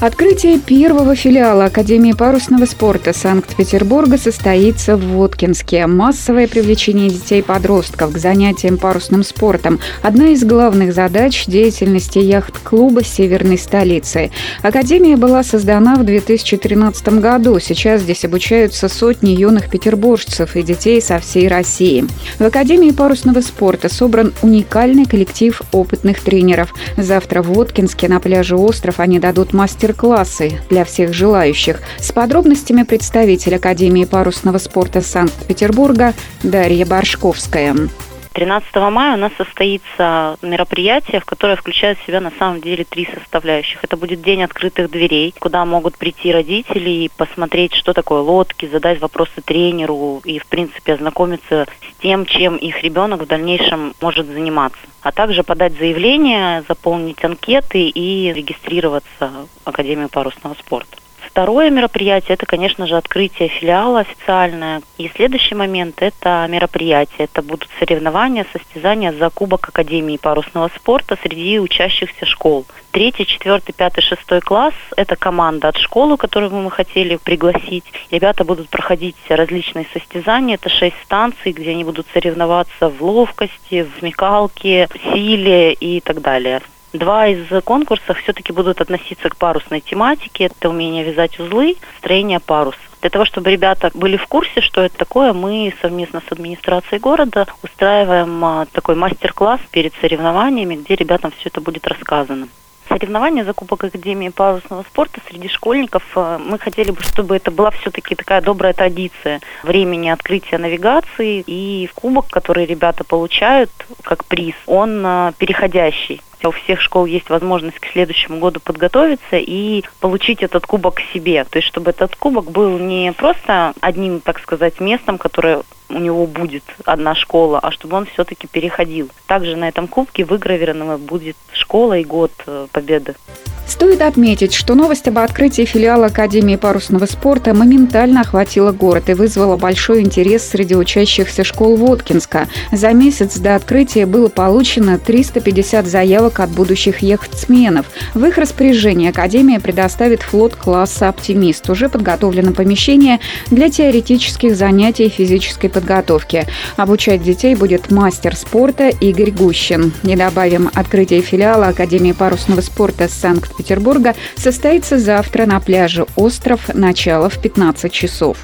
Открытие первого филиала Академии парусного спорта Санкт-Петербурга состоится в Воткинске. Массовое привлечение детей-подростков к занятиям парусным спортом – одна из главных задач деятельности яхт-клуба северной столицы. Академия была создана в 2013 году. Сейчас здесь обучаются сотни юных петербуржцев и детей со всей России. В Академии парусного спорта собран уникальный коллектив опытных тренеров. Завтра в Воткинске на пляже «Остров» они дадут мастер мастер-классы для всех желающих. С подробностями представитель Академии парусного спорта Санкт-Петербурга Дарья Баршковская. 13 мая у нас состоится мероприятие, в которое включает в себя на самом деле три составляющих. Это будет день открытых дверей, куда могут прийти родители и посмотреть, что такое лодки, задать вопросы тренеру и, в принципе, ознакомиться с тем, чем их ребенок в дальнейшем может заниматься. А также подать заявление, заполнить анкеты и регистрироваться в Академию парусного спорта. Второе мероприятие – это, конечно же, открытие филиала официальное. И следующий момент – это мероприятие. Это будут соревнования, состязания за Кубок Академии парусного спорта среди учащихся школ. Третий, четвертый, пятый, шестой класс – это команда от школы, которую мы хотели пригласить. Ребята будут проходить различные состязания. Это шесть станций, где они будут соревноваться в ловкости, в смекалке, силе и так далее. Два из конкурсов все-таки будут относиться к парусной тематике. Это умение вязать узлы, строение паруса. Для того, чтобы ребята были в курсе, что это такое, мы совместно с администрацией города устраиваем а, такой мастер-класс перед соревнованиями, где ребятам все это будет рассказано соревнования за Кубок Академии парусного спорта среди школьников. А, мы хотели бы, чтобы это была все-таки такая добрая традиция времени открытия навигации. И кубок, который ребята получают как приз, он а, переходящий у всех школ есть возможность к следующему году подготовиться и получить этот кубок себе. То есть, чтобы этот кубок был не просто одним, так сказать, местом, которое у него будет одна школа, а чтобы он все-таки переходил. Также на этом кубке выгравировано будет школа и год э, победы. Стоит отметить, что новость об открытии филиала Академии парусного спорта моментально охватила город и вызвала большой интерес среди учащихся школ Воткинска. За месяц до открытия было получено 350 заявок от будущих яхтсменов. В их распоряжении Академия предоставит флот класса «Оптимист». Уже подготовлено помещение для теоретических занятий физической подготовки. Обучать детей будет мастер спорта Игорь Гущин. Не добавим, открытие филиала Академии парусного спорта Санкт-Петербурга Петербурга состоится завтра на пляже «Остров». Начало в 15 часов.